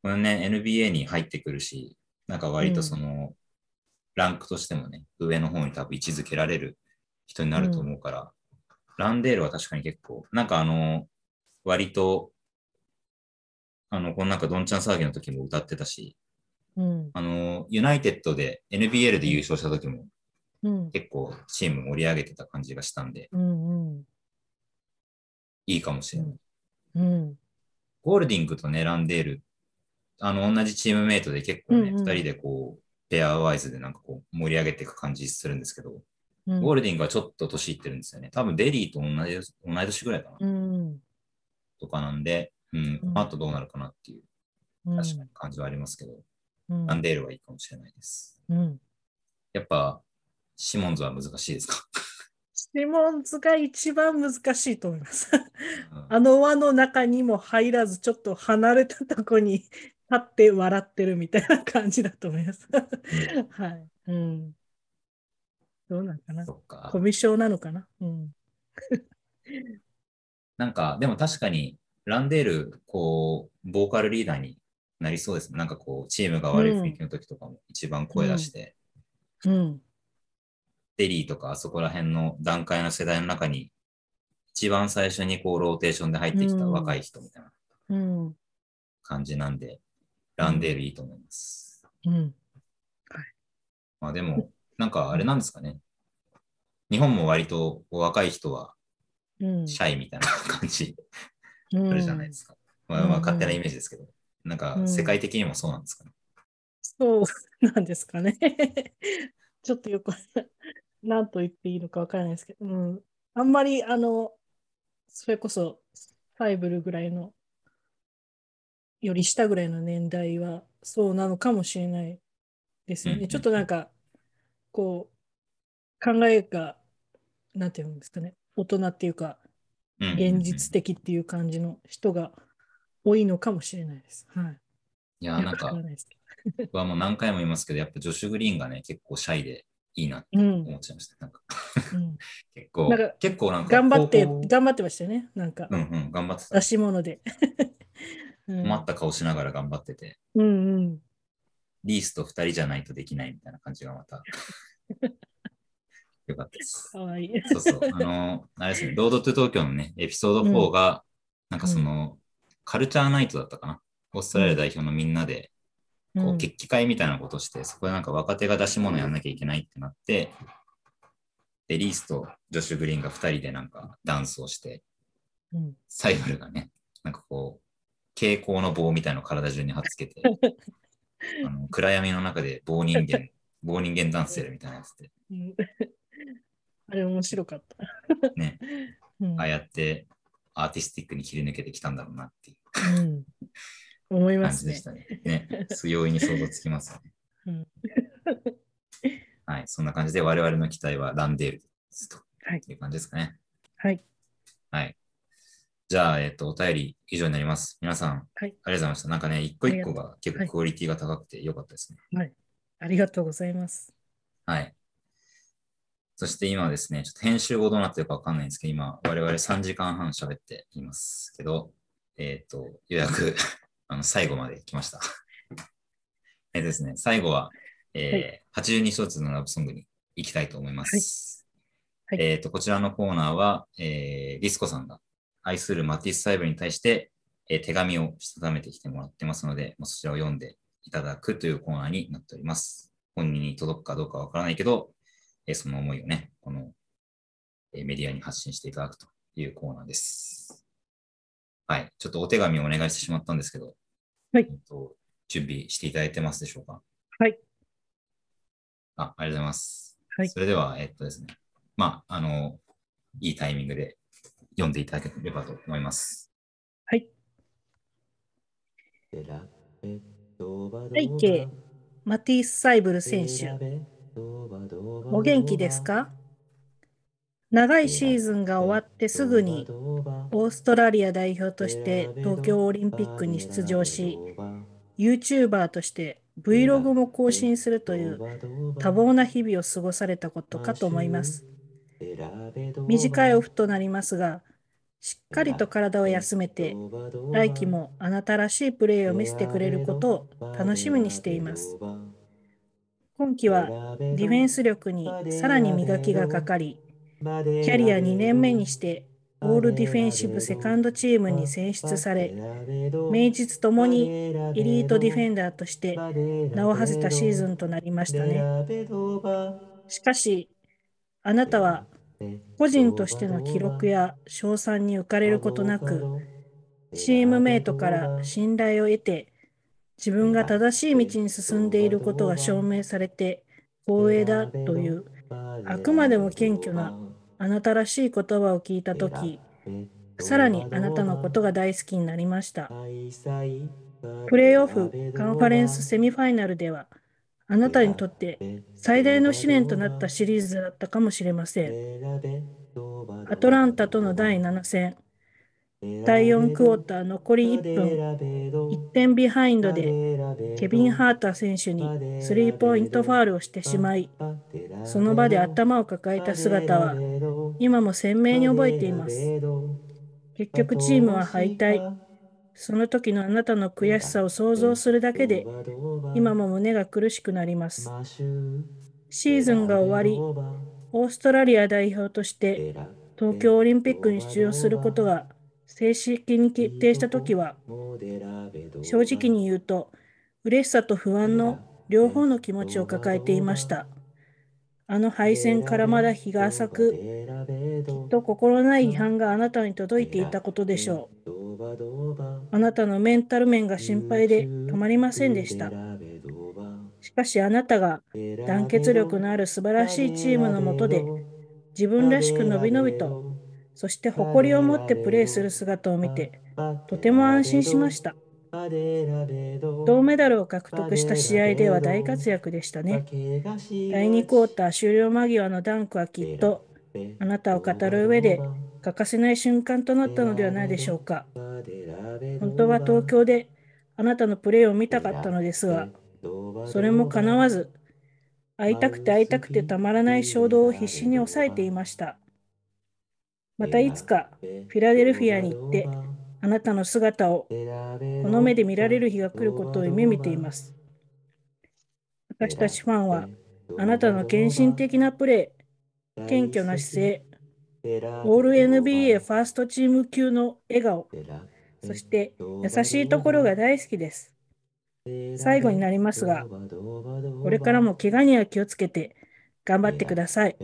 このね、NBA に入ってくるし、なんか割とその、ランクとしてもね、上の方に多分位置づけられる人になると思うから、ランデールは確かに結構、なんかあの、割と、あの、このなんかどんちゃん騒ぎの時も歌ってたし、うん。あの、ユナイテッドで NBL で優勝した時もうん。結構チーム盛り上げてた感じがしたんで、うん。うん。いいかもしれない。うん。ゴールディングとね、ランデール、あの、同じチームメイトで結構ね、二、うんうん人でこう、ペアワイズでなんかこう、盛り上げていく感じするんですけど、うん。ゴールディングはちょっと年いってるんですよね。多分デリーと同じ、同い年ぐらいかな、うん。とかなんで、うん、この後どうなるかなっていう、うん。確かに感じはありますけど、うんランデールはいいかもしれないです。うん。やっぱ、シモンズは難しいですか、シモンズが一番難しいと思います。うんあの輪の中にも入らず、ちょっと離れたとこに立って笑ってるみたいな感じだと思います。はい。うん。どうなんかな？かコ。ミュ障なのかな？うん。なんか、でも確かに、ランデール、こう、ボーカルリーダーになりそうですね。なんかこう、チームが悪い雰囲気の時とかも一番声出して、うん。デリーとかあそこら辺の段階の世代の中に、一番最初にこう、ローテーションで入ってきた若い人みたいなうん。感じなんで、ランデールいいと思います。うん。まあでも、なんかあれなんですかね。日本も割と若い人はうん。シャイみたいな感じあうんるじゃないですか。まあまあ勝手なイメージですけど、なんか世界的にもそうなんですか？ね。そうなんですかね。[LAUGHS] ちょっとよく何と言っていいのかわからないですけど、うん、あんまりあの、それこそファイブルぐらいの、より下ぐらいの年代はそうなのかもしれないですよね。うんうんちょっとなんか、こう、考えが、なんていうんですかね、大人っていうか、うんうんうん現実的っていう感じの人が多いのかもしれないです。はい。いや、なんか僕はもう何回も言いますけど、やっぱジョシュ・グリーンがね、結構シャイでいいなって。思っちゃいました。なんかうん [LAUGHS] 結構なんか、結構なんか、頑張って、頑張ってましたよね。なんか、うんうん、頑張ってた出。し物で。[LAUGHS] うん困った顔しながら頑張ってて、うんうん。リースと二人じゃないとできないみたいな感じがまた、[LAUGHS] よかったです。かわいい。そうそう。あの、あれですね、ロードトゥ東京のね、エピソード4が、なんかその、カルチャーナイトだったかな。オーストラリア代表のみんなで、こうう、決起会みたいなことをして、そこでなんか若手が出し物やんなきゃいけないってなって、で、リースとジョシュ・グリーンが二人でなんかダンスをして、うん。サイバルがね、なんかこう、蛍光の棒みたいのを体中に貼っつけて、[LAUGHS] あの暗闇の中で棒人間、棒人間ダンスやるみたいなやつで、うん。[LAUGHS] あれ面白かった。ね、うん。ああやってアーティスティックに切り抜けてきたんだろうなっていううん思いますね感じでし。たね。ね、強いに想像つきますよね。うんはい、そんな感じで我々の期待はランデールですとはいいう感じですかね。はい。はい。じゃあ、えっ、と、お便り以上になります。皆さん、はいありがとうございました。なんかね、一個一個が結構クオリティが高くてよかったですね。ありがとうございます。はい。そして今はですね、ちょっと編集後どうなってるかわかんないんですけど、今、我々3時間半喋っていますけど、えっ、と、ようやくあの最後まで来ました。[LAUGHS] えっとですね、最後は、えー82小節のラブソングに行きたいと思います。はいはいえっ、と、こちらのコーナーは、えーリスコさんが愛するマティス・サイブルに対して、えー手紙をしたためてきてもらってますので、まあ、そちらを読んでいただくというコーナーになっております。本人に届くかどうかわからないけど、えーその思いをね、この、えーメディアに発信していただくというコーナーです。はい。ちょっとお手紙をお願いしてしまったんですけど、はいえっと準備していただいてますでしょうか？はい。あ、ありがとうございます。はいそれでは、えっとですね、まあ、あの、いいタイミングで読んでいただければと思います。はい。背背景マティス・サイブル選手。お元気ですか？長いシーズンが終わってすぐにオーストラリア代表として東京オリンピックに出場し、YouTuber として Vlog も更新するという多忙な日々を過ごされたことかと思います。短いオフとなりますが、しっかりと体を休めて、来季もあなたらしいプレーを見せてくれることを楽しみにしています。今季はディフェンス力にさらに磨きがかかり、キャリア2年目にしてオールディフェンシブセカンドチームに選出され、名実ともにエリートディフェンダーとして名を馳せたシーズンとなりましたね。しかし、あなたは個人としての記録や賞賛に浮かれることなく、チームメイトから信頼を得て、自分が正しい道に進んでいることが証明されて光栄だというあくまでも謙虚なあなたらしい言葉を聞いたとき、さらにあなたのことが大好きになりました。プレーオフカンファレンスセミファイナルでは、あなたにとって最大の試練となったシリーズだったかもしれません。アトランタとの第7戦、第4クォーター残り1分、1点ビハインドでケビン・ハーター選手にスリーポイントファールをしてしまい、その場で頭を抱えた姿は今も鮮明に覚えています。結局チームは敗退。その時のあなたの悔しさを想像するだけで今も胸が苦しくなります。シーズンが終わり、オーストラリア代表として東京オリンピックに出場することが正式に決定したときは、正直に言うと、嬉しさと不安の両方の気持ちを抱えていました。あの敗戦からまだ日が浅く、きっと心ない違反があなたに届いていたことでしょう。あなたのメンタル面が心配でたまりませんでした。しかしあなたが団結力のある素晴らしいチームのもとで自分らしくのびのびとそして誇りを持ってプレーする姿を見てとても安心しました。銅メダルを獲得した試合では大活躍でしたね。第2クォーター終了間際のダンクはきっとあなたを語る上で欠かせない瞬間となったのではないでしょうか。本当は東京であなたのプレーを見たかったのですが、それも叶わず、会いたくて会いたくてたまらない衝動を必死に抑えていました。またいつかフィラデルフィアに行って、あなたの姿をこの目で見られる日が来ることを夢見ています。私たちファンは、あなたの献身的なプレー、謙虚な姿勢、オール NBA ファーストチーム級の笑顔、そして優しいところが大好きです。最後になりますが、これからも怪我には気をつけて頑張ってください。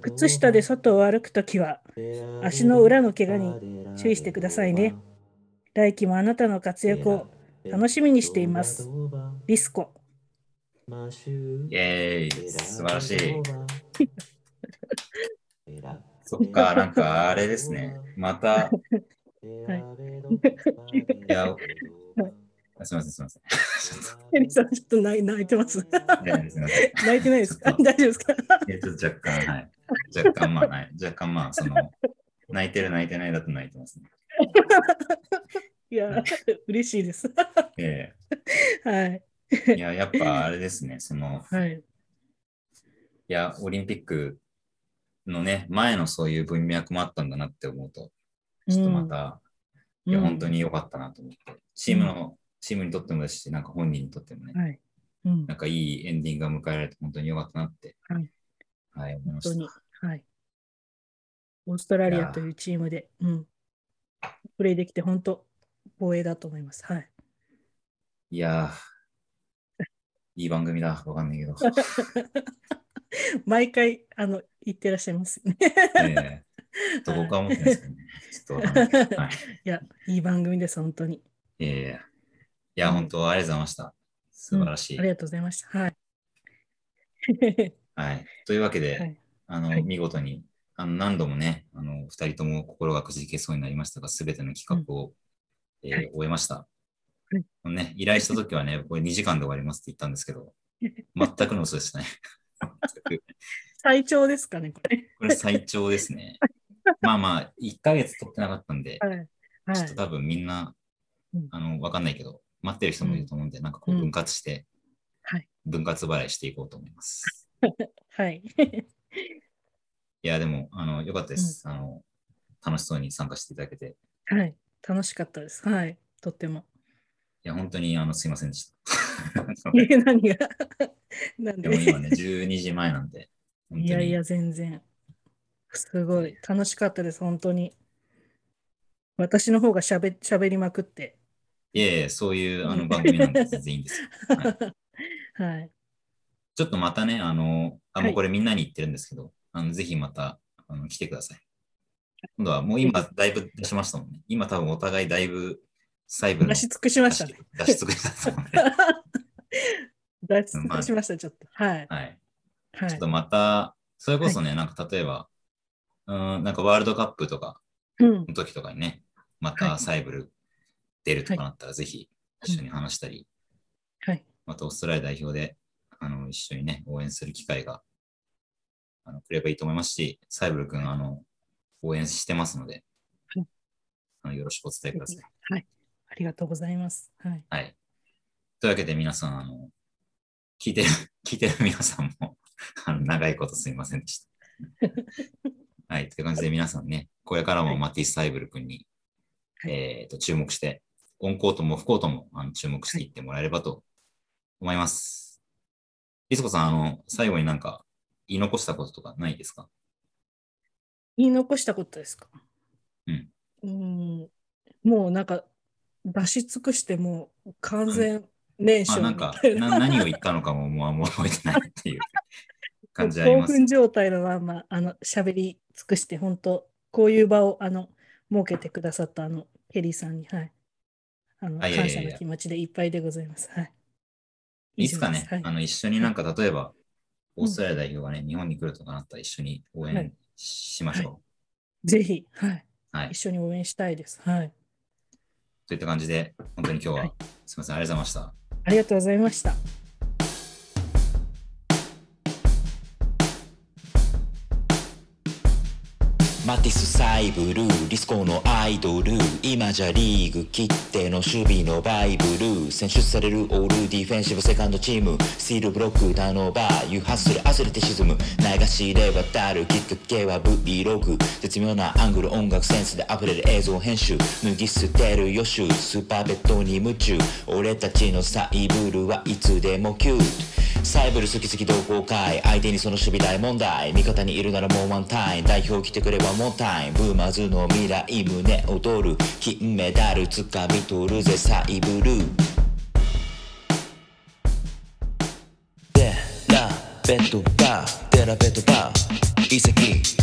靴下で外を歩くときは、足の裏の怪我に注意してくださいね。来季もあなたの活躍を楽しみにしています。リスコ。イェーイ、素晴らしい。[LAUGHS] そっか、なんかあれですね。また、いや、すみません、すみません。[LAUGHS] エリさん、ちょっと泣いてます。[LAUGHS] 泣いてないですか？大丈夫ですか？えちょっと若干、はい。若干、まあ、はい、若干、まあ、その、泣いてる、泣いてないだと泣いてますね。いや、嬉しいです。えはい。えいや、やっぱあれですね、その、はい。いや、オリンピックのね、前のそういう文脈もあったんだなって思うと、ちょっとまた、いや、本当に良かったなと思って、チームの、チームにとってもですし、なんか本人にとってもね、はい。うんなんかいいエンディングが迎えられて本当に良かったなって、はい本当にし。はい。オーストラリアというチームで、うん、プレーできて本当光栄だと思います。はい。いやー、[LAUGHS] いい番組だ。わかんないけど。[LAUGHS] 毎回、あの、言ってらっしゃいます [LAUGHS] よね。ええと僕は思ってないですけどね。ちょっとわかんない。はい。いや、いい番組です、本当に。ええいや、本当ありがとうございました。素晴らしい。うんありがとうございました。はい。はい。というわけで、はいあの、はい見事に、あの、何度もね、あの、二人とも心がくじけそうになりましたが、すべての企画を、えーはい終えました。はいね、依頼したときはね、これ2時間で終わりますって言ったんですけど、[LAUGHS] 全くの嘘でしたね。最長ですかね、これ。これ最長ですね。まあまあ、1ヶ月取ってなかったんで、はい。はい。ちょっと多分みんなうん、あの、わかんないけど、待ってる人もいると思うんで、なんかこううん分割して、はい分割払いしていこうと思います。[LAUGHS] はい。いや、でも、あの、よかったです。あの、楽しそうに参加していただけて。はい。楽しかったです。はい。とっても。いや、本当に、あの、すいませんでした。[LAUGHS] え何が？[LAUGHS] なんで？も今ね、で12時前なんで、いやいや、全然。すごい。楽しかったです、本当に。私の方がしゃべしゃべりまくって。いやいや、そういうあの番組なんで全然いいんですよ。はい [LAUGHS] はい。ちょっとまたね、あの、あ、はいもうこれみんなに言ってるんですけど、あのぜひまたあの来てください。今度はもう今だいぶ出しましたもんね。今多分お互いだいぶサイブルの出し尽くしましたね。出し尽くしたと思うんで、[LAUGHS] 出し尽くしました、ちょっと。はい。はい。はいちょっと。また、それこそね、なんか例えば、うん、なんかワールドカップとかうん。の時とかにね、またはいサイブル出るとかなったら、ぜひ一緒に話したり、はい。またオーストラリア代表であの一緒にね、応援する機会があのくればいいと思いますし、サイブル君、あの、応援してますので、はいあのよろしくお伝えください。はい。ありがとうございます。はい。はい。というわけで皆さん、あの、聞いてる、[LAUGHS] 聞いてる皆さんも、[LAUGHS] あの長いことすみませんでした。[LAUGHS] はい。という感じで皆さんね、これからもマティス・サイブル君に、はいえっ、と、注目して、オンコートもオフコートもあの注目していってもらえればと思います。リスコさん、あの、最後になんか言い残したこととかないですか？言い残したことですか？うん。うん。もうなんか、出し尽くしてもう完全燃あ、焼みなんかな。な、何を言ったのかももうあんま覚えてないっていう感じあり興ます。奮状態のまま、あの、喋り尽くして、本当こういう場を、あの、設けてくださった、あの、ケリーさんに、はい。あの、感謝の気持ちでいっぱいでございます。はい。いつかね、はいあの、一緒になんか、例えば、オーストラリア代表がね、日本に来るとかなったら一緒に応援はいしましょぜひ、はい。う。はい。一緒に応援したいです。はい。といった感じで、本当に今日は、はいすみません、ありがとうございました。ありがとうございました。マティス・サイブルーリスコのアイドル今じゃリーグ切っての守備のバイブルー選出されるオールディフェンシブセカンドチームスティールブロックターンオーバー誘発するアスレティシズム名が知れ渡るきっかけは Vlog 絶妙なアングル音楽センスで溢れる映像編集脱ぎ捨てる予習スーパーベッドに夢中。俺たちのサイブルはいつでもキュート。サイブル好き好き同好会相手にその守備大問題味方にいるならもうワンタイム代表来てくればもうタイムブーマーズの未来胸躍る金メダル掴み取るぜサイブルデラベッドバーデラベッドバー。遺跡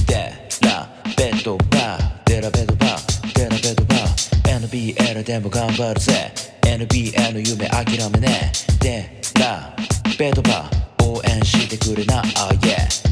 デラベッドバーデラベッドバー。デラベッドバー NBL でも頑張るぜ。NBA の夢諦めねデラベッドバー応援してくれな。あ oh yeah